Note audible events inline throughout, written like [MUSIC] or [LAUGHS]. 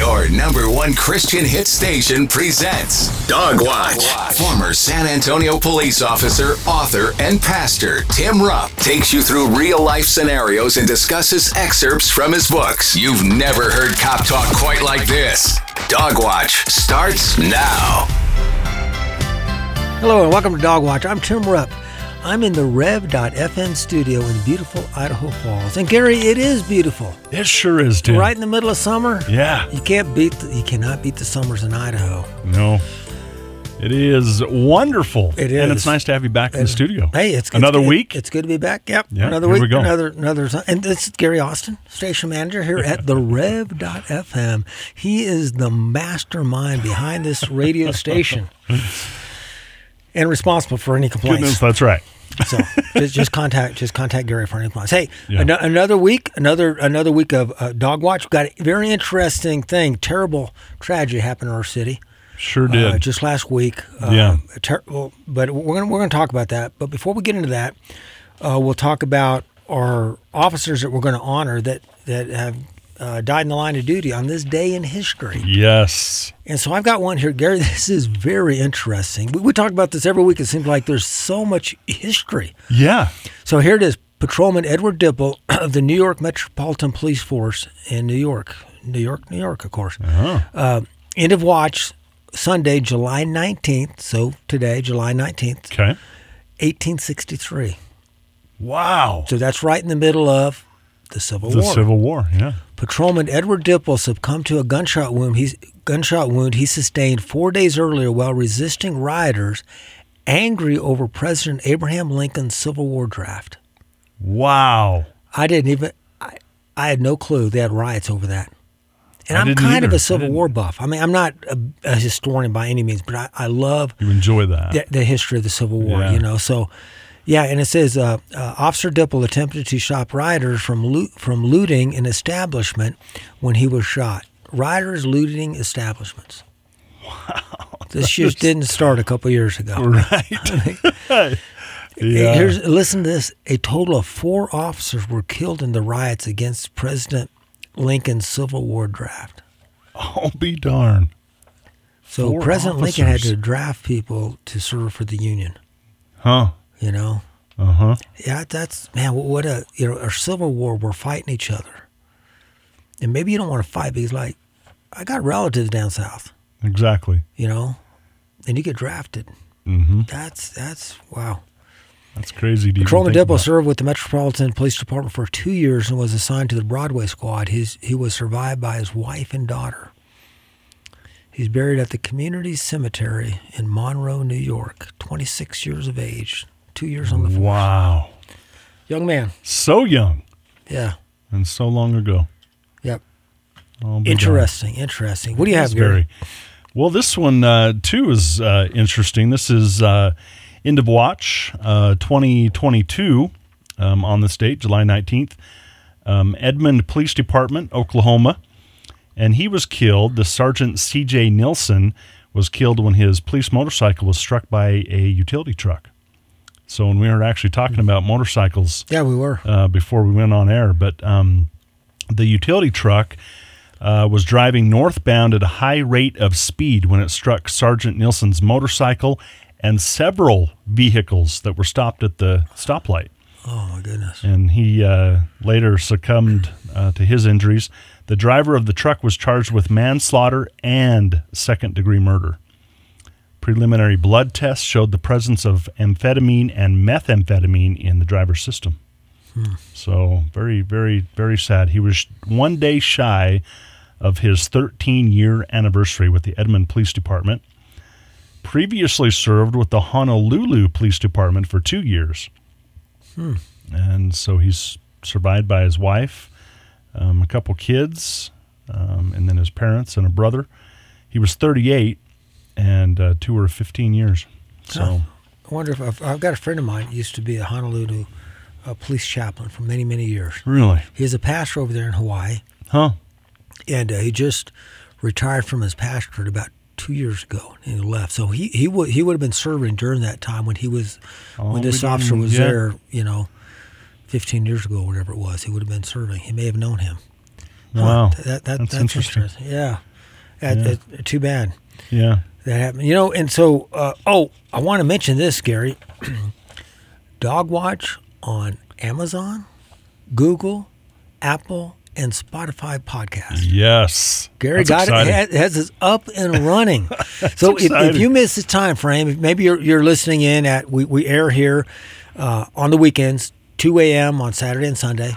Your number one Christian hit station presents Dog Watch. Former San Antonio police officer, author, and pastor Tim Rupp takes you through real life scenarios and discusses excerpts from his books. You've never heard cop talk quite like this. Dog Watch starts now. Hello and welcome to Dog Watch. I'm Tim Rupp. I'm in the Rev.fm studio in beautiful Idaho Falls. And Gary, it is beautiful. It sure is, Tim. Right in the middle of summer. Yeah. You can't beat the, you cannot beat the summers in Idaho. No. It is wonderful. It is. And it's nice to have you back in the studio. Hey, it's another it's, week. It's good to be back. Yep. Yeah, another here week. we go. Another another and this is Gary Austin, station manager here at the [LAUGHS] Rev.fm. He is the mastermind behind this radio station. [LAUGHS] And responsible for any complaints. Goodness, that's right. So just, just contact just contact Gary for any complaints. Hey, Yeah. ano- another week, another another week of uh, dog watch. We've got a very interesting thing. Terrible tragedy happened in our city Sure did. uh, just last week. Uh, Yeah. ter- well, but we're gonna we're gonna talk about that. But before we get into that, uh, we'll talk about our officers that we're going to honor that that have uh, died in the line of duty on this day in history. yes. And so I've got one here, Gary. This is very interesting. We, we talk about this every week. It seems like there's so much history. Yeah. So here it is. Patrolman Edward Dipple [CLEARS THROAT] of the New York Metropolitan Police Force in New York, New York, New York, of course. Uh, end of watch Sunday, July 19th. So today, July 19th, Okay. 1863. Wow. So that's right in the middle of the Civil The War. Civil War. Yeah. Patrolman Edward Dipple succumbed to a gunshot wound. He's gunshot wound he sustained four days earlier while resisting rioters angry over President Abraham Lincoln's Civil War draft. Wow. I didn't even. I, I had no clue they had riots over that. And I I'm didn't kind of a Civil. War buff. I mean, I'm not a, a historian by any means, but I, I love You enjoy that. the, the history of the Civil War. Yeah. You know, so yeah, and it says uh, uh, Officer Dipple attempted to stop rioters from loot, from looting an establishment when he was shot. Rioters looting establishments. Wow, this just didn't start a couple years ago. Right. [LAUGHS] [LAUGHS] yeah. Here's listen to this: a total of four officers were killed in the riots against President Lincoln's Civil War draft. I'll be darn. So Four President Lincoln had to draft people to serve for the Union. Huh. You know, Uh huh. Yeah, that's man. What a you know, our Civil War. We're fighting each other, and maybe you don't want to fight because like, I got relatives down south, Exactly. you know, and you get drafted. Mm-hmm. That's that's wow. That's crazy. Even Patrolman about. served with the Metropolitan Police Department for two years and was assigned to the Broadway Squad. His he was survived by his wife and daughter. He's buried at the Community Cemetery in Monroe, New York. Twenty six years of age, two years on the force. Wow. Young man. So young Yeah. and so long ago. Yep. Be darned. Interesting. Interesting. What do you have, Gary? Well, this one uh, too is uh, interesting. This is uh, end of watch uh, 2022 um, on this date, July 19th. Um, Edmond Police Department, Oklahoma, and he was killed. The Sergeant C.J. Nelson was killed when his police motorcycle was struck by a utility truck. So, when we were actually talking about motorcycles Yeah, we were. uh, before we went on air, but um, the utility truck uh, was driving northbound at a high rate of speed when it struck Sergeant Nelson's motorcycle and several vehicles that were stopped at the stoplight. Oh my goodness. And he uh, later succumbed uh, to his injuries. The driver of the truck was charged with manslaughter and second degree murder. Preliminary blood tests showed the presence of amphetamine and methamphetamine in the driver's system. So, very, very, very sad. He was one day shy of his 13 year anniversary with the Edmond Police Department. Previously served with the Honolulu Police Department for two years. And so he's survived by his wife, um, a couple kids, um, and then his parents and a brother. He was 38 and uh, two or 15 years. So. I wonder if I've, I've got a friend of mine used to be a Honolulu uh, police chaplain for many many years. really? He was a pastor over there in Hawaii, Huh? and uh, he just retired from his pastorate about two years ago, and he left. So he he would he would have been serving during that time when he was Oh, when this officer was yeah. there. You know, fifteen years ago, or whatever it was. He would have been serving. He may have known him. Wow. that, that, That's that's, interesting. interesting. Yeah. That, Yeah. too bad Yeah. That happened. You know, and so uh, oh, I want to mention this, Gary. [CLEARS THROAT] Dog Watch on Amazon, Google, Apple, and Spotify podcast. Yes. Gary That's got exciting. it has, us up and running. [LAUGHS] so if, if you miss the time frame, maybe you're, you're listening in at we, we air here uh, on the weekends, 2 a.m. on Saturday and Sunday,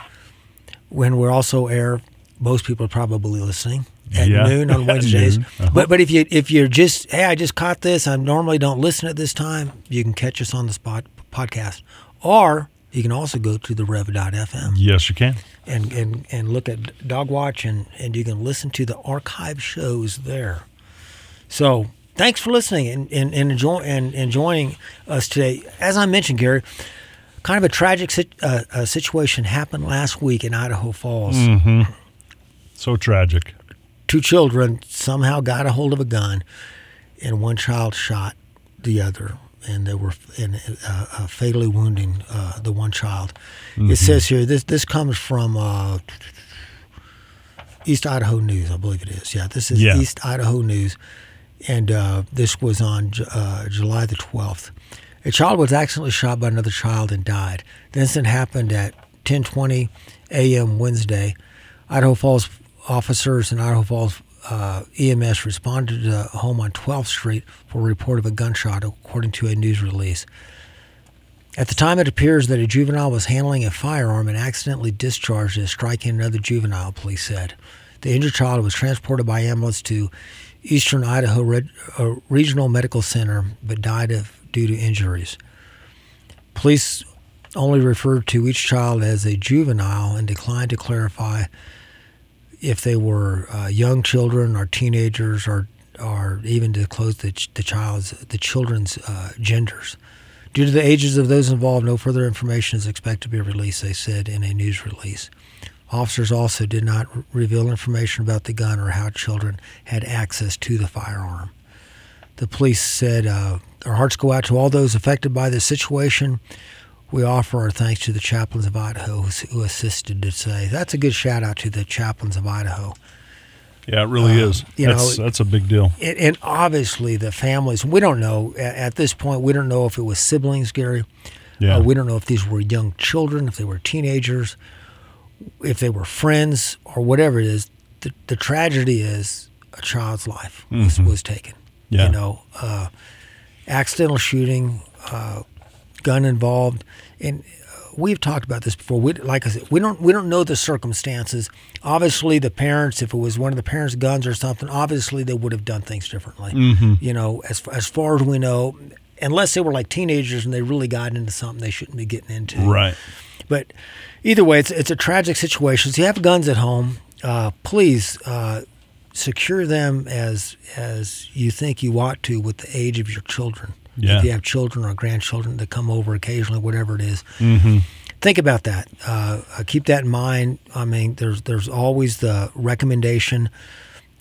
when we're also air. Most people are probably listening at Yeah. noon on [LAUGHS] Wednesdays. noon. Uh-huh. But but if you if you're just hey, I just caught this. I normally don't listen at this time. You can catch us on the spot podcast, or you can also go to the rev.fm Yes, you can. and, and, and look at Dog Watch and, and you can listen to the archive shows there. So thanks for listening and, and, and, enjoy, and enjoying us today. As I mentioned, Gary, kind of a tragic sit, uh, uh, situation happened last week in Idaho Falls. So tragic. Two children somehow got a hold of a gun, and one child shot the other, and they were and, uh, uh, fatally wounding uh, the one child. It says here this this comes from uh, East Idaho News, I believe it is. Yeah, this is Yeah. East Idaho News, and uh, this was on uh, July the twelfth. A child was accidentally shot by another child and died. The incident happened at 10:20 a.m. Wednesday. Idaho Falls officers in Idaho Falls uh, EMS responded to a home on 12th Street for a report of a gunshot, according to a news release. At the time, it appears that a juvenile was handling a firearm and accidentally discharged it, striking another juvenile, police said. The injured child was transported by ambulance to Eastern Idaho uh, Regional Medical Center, but died of, due to injuries. Police only referred to each child as a juvenile and declined to clarify if they were uh, young children or teenagers or or even disclose the, the child's the children's uh, genders. Due to the ages of those involved, no further information is expected to be released, they said in a news release. Officers also did not r- reveal information about the gun or how children had access to the firearm. The police said, uh, Our hearts go out to all those affected by this situation. We offer our thanks to the chaplains of Idaho who assisted to say. That's a good shout out to the chaplains of Idaho. Yeah, it really is. Uh, you That's know- that's a big deal. And, and obviously, the families, we don't know at, at this point, we don't know if it was siblings, Gary. Yeah. Uh, we don't know if these were young children, if they were teenagers, if they were friends, or whatever it is. The, the tragedy is a child's life was, was taken. Mm-hmm. Yeah. You know, uh, accidental shooting, uh, gun involved, and we've talked about this before. We, like I said, we don't we don't know the circumstances. Obviously, the parents, if it was one of the parents' guns or something, obviously they would have done things differently. You know, as as far as we know, unless they were like teenagers and they really got into something they shouldn't be getting into. Right. But either way, it's it's a tragic situation. So you have guns at home. Uh, please uh, secure them as as you think you ought to with the age of your children. Yeah. If you have children or grandchildren that come over occasionally, whatever it is, Mm-hmm. think about that. Uh, uh, keep that in mind. I mean, there's there's always the recommendation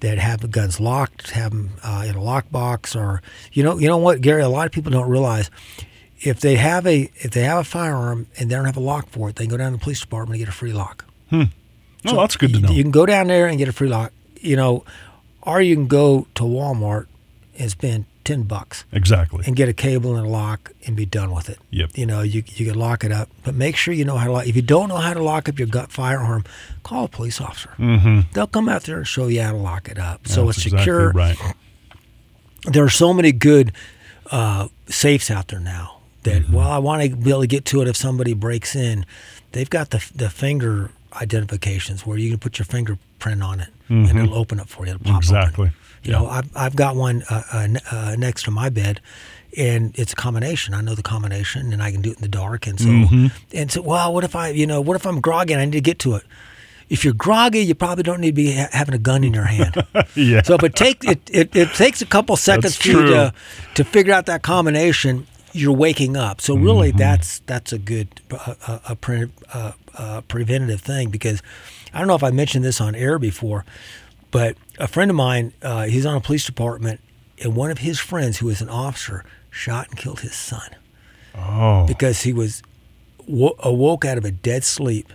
that have the guns locked, have them uh, in a lockbox, or you know, you know what, Gary. A lot of people don't realize if they have a if they have a firearm and they don't have a lock for it, they can go down to the police department and get a free lock. Hmm. Oh, that's good to You- know. You can go down there and get a free lock, you know, or you can go to Walmart and spend ten bucks exactly. and get a cable and a lock and be done with it. Yep. You know, you you can lock it up, but make sure you know how to lock. If you don't know how to lock up your gut firearm, call a police officer. Mm-hmm. They'll come out there and show you how to lock it up, so it's exactly secure. Right. There are so many good uh, safes out there now that Mm-hmm. well, I want to be able to get to it if somebody breaks in. They've got the the finger identifications where you can put your fingerprint on it and it'll open up for you. It'll pop open. You Yeah. know, I've, I've got one uh, uh, uh, next to my bed, and it's a combination. I know the combination, and I can do it in the dark. And so, Mm-hmm. and so, well, what if I, you know, what if I'm groggy and I need to get to it? If you're groggy, you probably don't need to be ha- having a gun in your hand. [LAUGHS] Yeah. So if it take it, it, it takes a couple seconds for you to to figure out that combination. You're waking up. So really, Mm-hmm. that's that's a good uh, uh, a pre, uh, uh, preventative thing because I don't know if I mentioned this on air before, but a friend of mine, uh, he's on a police department, and one of his friends who was an officer shot and killed his son oh. because he was wo- awoke out of a dead sleep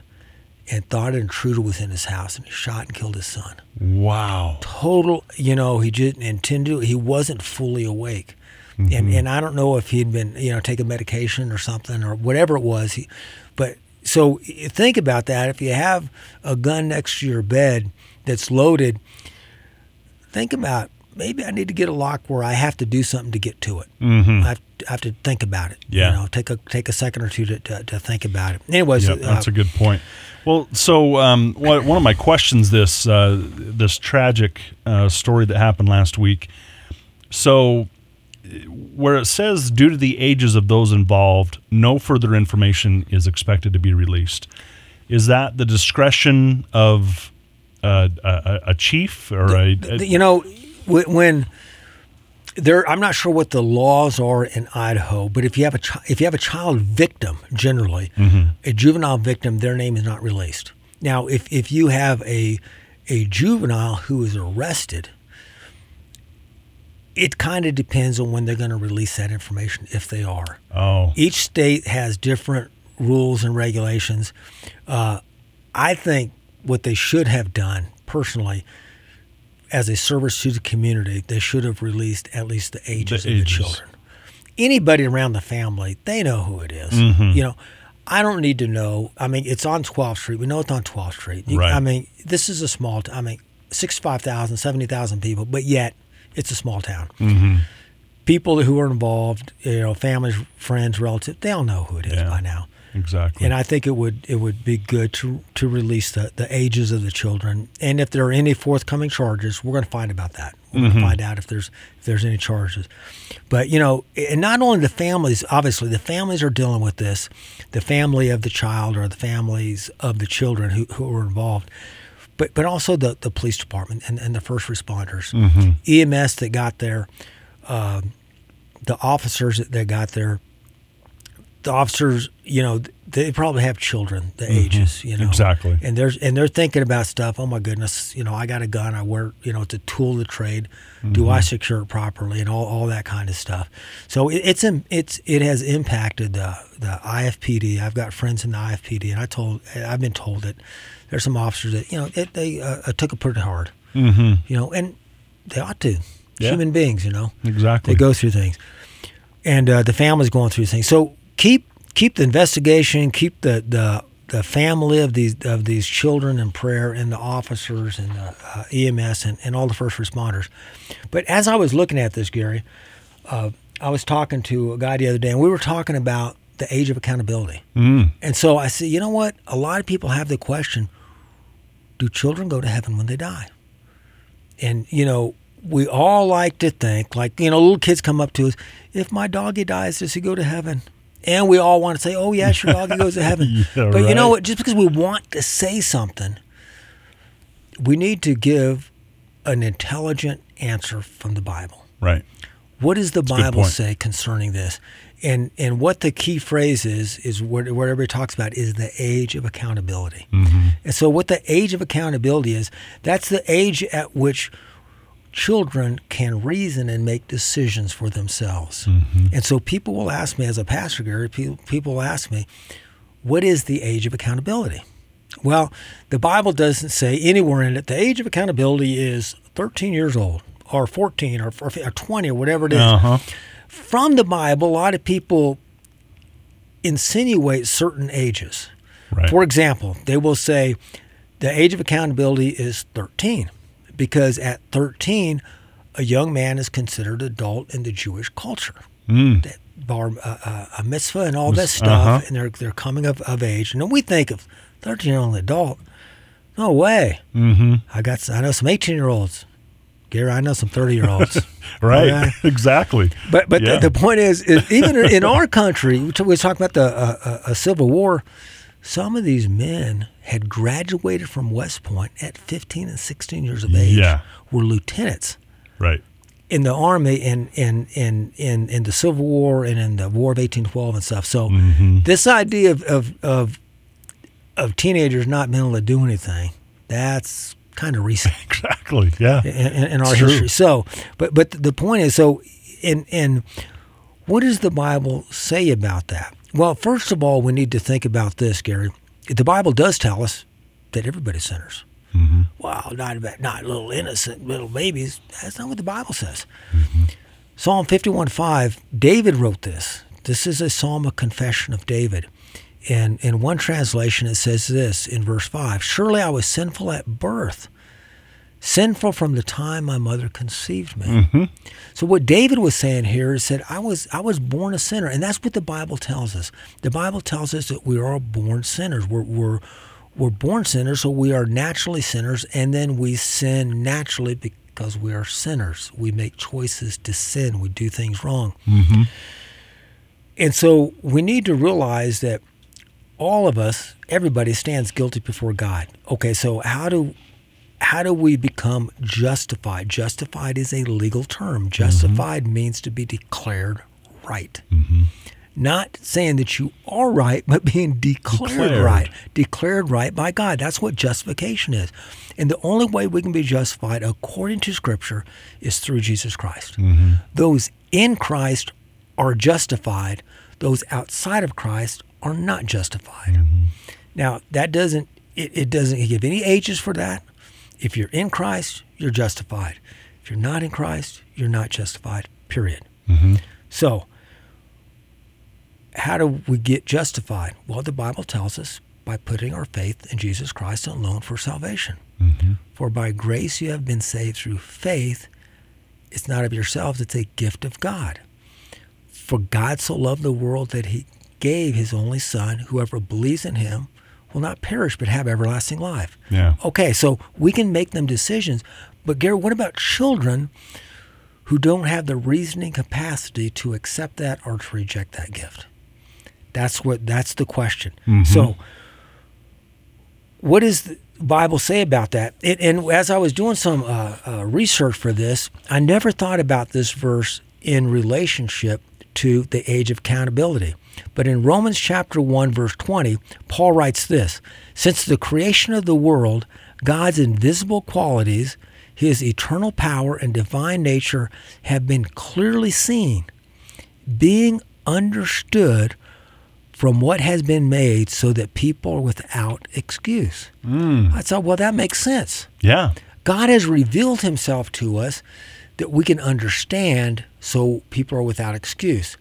and thought an intruder was in his house and he shot and killed his son. Wow. Total, you know, he didn't intend to. He wasn't fully awake. And, and I don't know if he'd been, you know, taking medication or something or whatever it was. He, but so think about that. If you have a gun next to your bed that's loaded, think about maybe I need to get a lock where I have to do something to get to it. Mm-hmm. I, have, I have to think about it. Yeah. You know, take a take a second or two to, to, to think about it. Anyways, Yep, that's uh, a good point. Well, so um, one of my questions this uh, this tragic uh, story that happened last week. So, where it says due to the ages of those involved, no further information is expected to be released. Is that the discretion of a, a chief or a, a you know when there i'm not sure what the laws are in idaho but if you have a chi- if you have a child victim generally a juvenile victim their name is not released. Now if if you have a a juvenile who is arrested it kind of depends on when they're going to release that information if they are. Oh. Each state has different rules and regulations. Uh, I think what they should have done personally, as a service to the community, they should have released at least the ages The of ages. the children. Anybody around the family, they know who it is. Mm-hmm. You know, I don't need to know. I mean, it's on 12th Street. We know it's on 12th Street. You- Right. I mean, this is a small. T- I mean, 65,000, 70,000 people, but yet it's a small town Mm-hmm. people who are involved, you know, families, friends, relatives, they all know who it is Yeah. by now. Exactly And I think it would it would be good to to release the, the ages of the children. And if there are any forthcoming charges, we're going to find about that. We're going to find out if there's if there's any charges. But you know, and not only the families, obviously the families are dealing with this, the family of the child or the families of the children who, who are involved. But, but also the, the police department and, and the first responders, EMS that got there, um, the officers that, that got there, the officers, you know, they probably have children, the ages, you know, Exactly. and there's and they're thinking about stuff. Oh my goodness, you know, I got a gun. I wear, you know, it's a tool of the trade. Do I secure it properly, and all, all that kind of stuff. So it, it's it's it has impacted the the IFPD. I've got friends in the IFPD, and I told I've been told that there's some officers that you know it, they uh, took it pretty hard, mm-hmm. you know, and they ought to. Yeah. Human beings, you know exactly they go through things, and uh, the family's going through things. So keep keep the investigation, keep the the, the family of these of these children in prayer, and the officers and the uh, EMS and, and all the first responders. But as I was looking at this, Gary, uh, I was talking to a guy the other day, and we were talking about the age of accountability. Mm. And so I said, you know what? A lot of people have the question: Do children go to heaven when they die? And you know, we all like to think, like you know, little kids come up to us, if my doggy dies, does he go to heaven? And we all want to say, oh yeah, your doggy goes to heaven. [LAUGHS] Yeah, but you know what? Just because we want to say something, we need to give an intelligent answer from the Bible. right What does the good Bible say concerning this? And and what the key phrase is is what, what everybody talks about is the age of accountability. Mm-hmm. And so what the age of accountability is, that's the age at which children can reason and make decisions for themselves. Mm-hmm. And so people will ask me as a pastor, Gary, people, ask me, what is the age of accountability? Well, the Bible doesn't say anywhere in it the age of accountability is 13 years old or 14 or, or 20 or whatever it is. uh-huh From the Bible, a lot of people insinuate certain ages. right For example, they will say the age of accountability is 13 because at 13, a young man is considered adult in the Jewish culture. Mm. That bar uh, uh, a mitzvah and all that Mis- stuff, uh-huh. and they're they're coming of, of age. And then we think of 13 year old adult. No way. Mm-hmm. I got I know some 18 year olds. Gary, I know some 30 year olds. [LAUGHS] Right. Okay. [LAUGHS] exactly. But but Yeah. the, the point is, is [LAUGHS] even in our country, we was talking about the uh, uh, uh, Civil War. Some of these men had graduated from West Point at 15 and 16 years of age. Yeah. Were lieutenants Right. in the army in in in in, in the Civil War and in the War of 1812 and stuff. So Mm-hmm. this idea of, of of of teenagers not being able to do anything, that's kind of recent [LAUGHS] Exactly. Yeah. in, in, our true. history. So, but but the point is, so in in what does the Bible say about that? Well, first of all, we need to think about this, Gary. The Bible does tell us that everybody's sinners. Mm-hmm. Well, not about not little innocent little babies. That's not what the Bible says. Mm-hmm. Psalm 51:5, David wrote this. This is a psalm of confession of David. And in one translation it says this in verse 5, Surely I was sinful at birth, sinful from the time my mother conceived me. Mm-hmm. So what David was saying here is that I was I was born a sinner, and that's what the Bible tells us. The Bible tells us that we are all born sinners. We're we're we're born sinners, so we are naturally sinners, and then we sin naturally because we are sinners. We make choices to sin. We do things wrong. Mm-hmm. And so we need to realize that all of us, everybody stands guilty before God. Okay, so how do how do we become justified? Justified is a legal term. Justified mm-hmm. means to be declared right. Mm-hmm. Not saying that you are right, but being declared, Declared. right. Declared right by God. That's what justification is. And the only way we can be justified according to Scripture is through Jesus Christ. Mm-hmm. Those in Christ are justified, those outside of Christ are not justified. Now, that doesn't it, it doesn't give any ages for that. If you're in Christ, you're justified. If you're not in Christ, you're not justified. Period. Mm-hmm. So, how do we get justified? Well, the Bible tells us by putting our faith in Jesus Christ alone for salvation. Mm-hmm. For by grace you have been saved through faith. It's not of yourselves, it's a gift of God. For God so loved the world that he gave his only Son. Whoever believes in him will not perish but have everlasting life. Yeah. Okay, so we can make them decisions. But Gary, what about children who don't have the reasoning capacity to accept that or to reject that gift? That's what that's the question. So what does the Bible say about that? It, and as I was doing some uh, uh, research for this, I never thought about this verse in relationship to the age of accountability. But in Romans chapter 1 verse 20, Paul writes this, since the creation of the world, God's invisible qualities, his eternal power and divine nature have been clearly seen, being understood from what has been made so that people are without excuse. Mm. I thought, well, that makes sense. Yeah. God has revealed himself to us that we can understand so people are without excuse.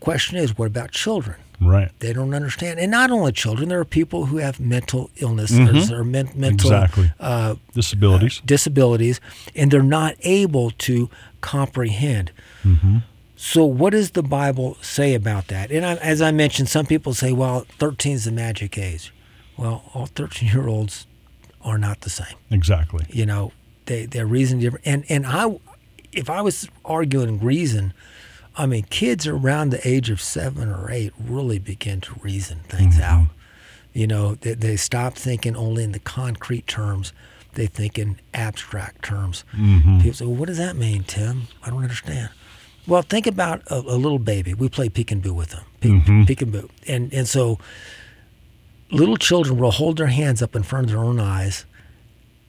Question is, what about children? Right. They don't understand. And not only children, there are people who have mental illnesses mm-hmm. or men- mental Exactly. uh, Disabilities. Uh, disabilities, and they're not able to comprehend. Mm-hmm. So, what does the Bible say about that? And I, as I mentioned, some people say, well, 13 is the magic age. Well, all 13 year olds are not the same. exactly. You know, they, they're reason different. And, and I, if I was arguing reason, I mean, kids around the age of seven or eight really begin to reason things mm-hmm. out. You know, they, they stop thinking only in the concrete terms. They think in abstract terms. Mm-hmm. People say, well, what does that mean, Tim? I don't understand. Well, think about a, a little baby. We play peekaboo with them, peek, mm-hmm. peekaboo, and and so little children will hold their hands up in front of their own eyes,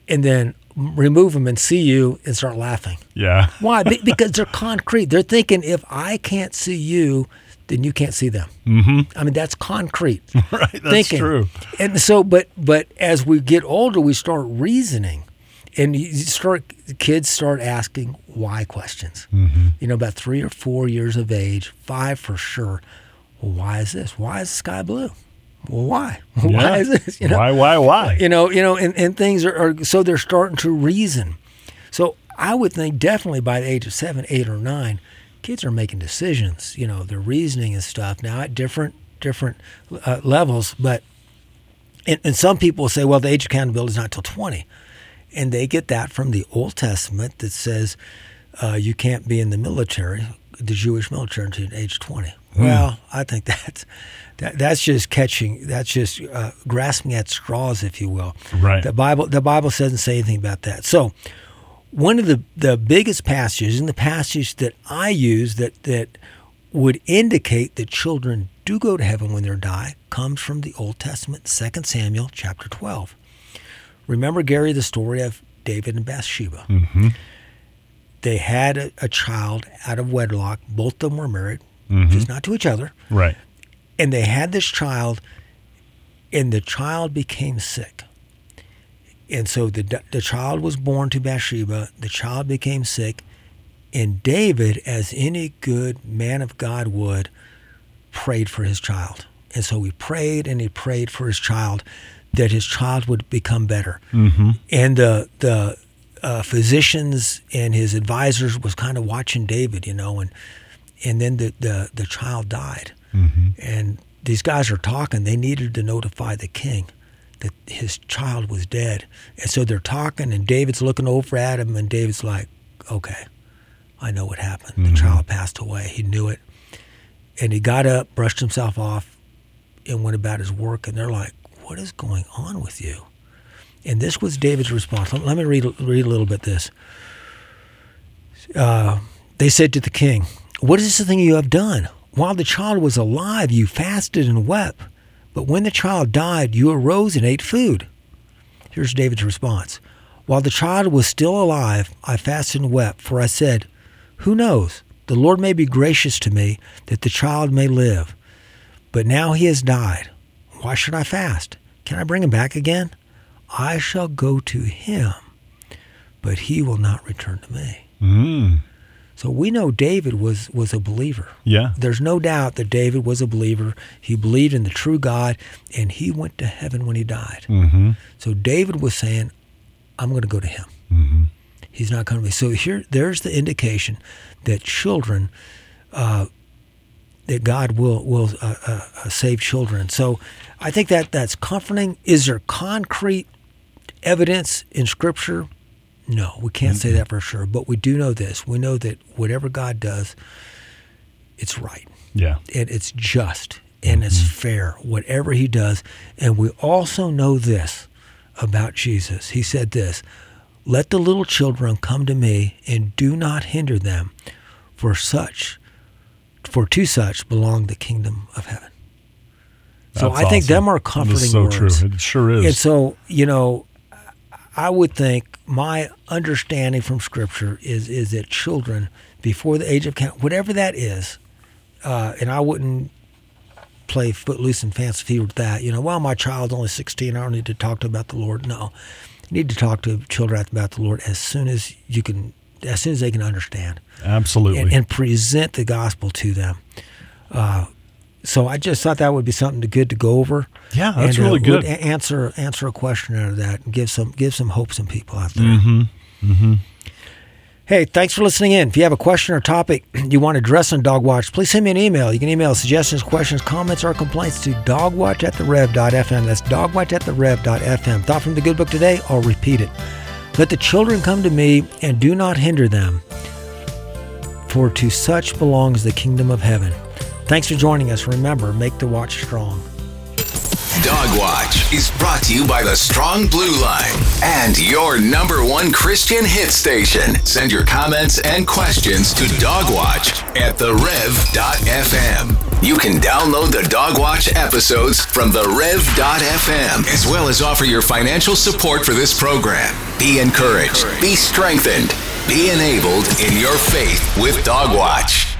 and then remove them and see you and start laughing. Yeah. [LAUGHS] Why? Be- because they're concrete. They're thinking if I can't see you, then you can't see them. Mm-hmm. I mean, that's concrete. [LAUGHS] right. That's thinking. true. And so, but but as we get older, we start reasoning, and you start kids start asking why questions. Mm-hmm. You know, about three or four years of age, five for sure. Well, why is this? Why is the sky blue? Well, why? [LAUGHS] Why is this? You know, why? Why? Why? you know, you know, and, and things are, are so they're starting to reason. So I would think definitely by the age of seven, eight, or nine, kids are making decisions. You know, they're reasoning and stuff now at different different uh, levels. But and, and some people say, well, the age of accountability is not till twenty, and they get that from the Old Testament that says uh, you can't be in the military, the Jewish military, until age twenty. Well, I think [LAUGHS] that's that, that's just catching. That's just uh, grasping at straws, if you will. Right. The Bible. The Bible doesn't say anything about that. So, one of the the biggest passages, and the passage that I use that that would indicate that children do go to heaven when they die, comes from the Old Testament, 2 Samuel chapter twelve. Remember, Gary, the story of David and Bathsheba. Mm-hmm. They had a, a child out of wedlock. Both of them were married, Mm-hmm. just not to each other Right. and they had this child and the child became sick And so the the child was born to Bathsheba. The child became sick, and David, as any good man of God would, prayed for his child. And so he prayed and he prayed for his child that his child would become better. Mm-hmm. And the the uh, physicians and his advisors was kind of watching David, you know, and and then the the, the child died. Mm-hmm. And these guys are talking. They needed to notify the king that his child was dead. And so they're talking, and David's looking over at him, and David's like, "Okay, I know what happened. The Mhm. child passed away. He knew it." And he got up, brushed himself off, and went about his work. And they're like, "What is going on with you?" And this was David's response. Let let me read read a little bit this. Uh, they said to the king, What is the thing you have done? While the child was alive, you fasted and wept. But when the child died, you arose and ate food. Here's David's response While the child was still alive, I fasted and wept, for I said, Who knows? The Lord may be gracious to me that the child may live. But now he has died. Why should I fast? Can I bring him back again? I shall go to him, but he will not return to me. Mm. So we know David was, was a believer. Yeah. There's no doubt that David was a believer. He believed in the true God, and he went to heaven when he died. Mm-hmm. So David was saying, I'm going to go to him. Mm-hmm. He's not coming to me. So here, there's the indication that children, uh, that God will will uh, uh, save children. So I think that that's comforting. Is there concrete evidence in Scripture? No, we can't say that for sure. But we do know this: we know that whatever God does, it's right Yeah. and it's just and it's fair, whatever he does. And we also know this about Jesus. He said this Let the little children come to me and do not hinder them, for such, for to such belong the kingdom of heaven. So That's I think awesome. them are comforting so words. true. It sure is. And so, you know, I would think my understanding from Scripture is is that children before the age of count, whatever that is, uh, and I wouldn't play footloose and fancy feet with that. You know, well, my child's only 16, I don't need to talk to about the Lord. No, you need to talk to children about the Lord as soon as you can, as soon as they can understand Absolutely. and, and present the gospel to them. Uh, so I just thought that would be something to, good to go over. Yeah, that's and, uh, really would good. answer answer a question out of that and give some give some hope some people out there. mm-hmm. Mm-hmm. Hey, thanks for listening in. If you have a question or topic [CLEARS THROAT] you want to address on Dog Watch, please send me an email. You can email suggestions, questions, comments, or complaints to dogwatch at the rev.fm. That's dogwatch at the rev.fm. Thought from the good book today? I'll repeat it. Let the children come to me and do not hinder them, for to such belongs the kingdom of heaven. Thanks for joining us. Remember, make the watch strong. Dog Watch is brought to you by the Strong Blue Line and your number one Christian hit station. Send your comments and questions to Dogwatch at therev.fm. You can download the Dog Watch episodes from therev.fm as well as offer your financial support for this program. Be encouraged, be strengthened, be enabled in your faith with Dog Watch.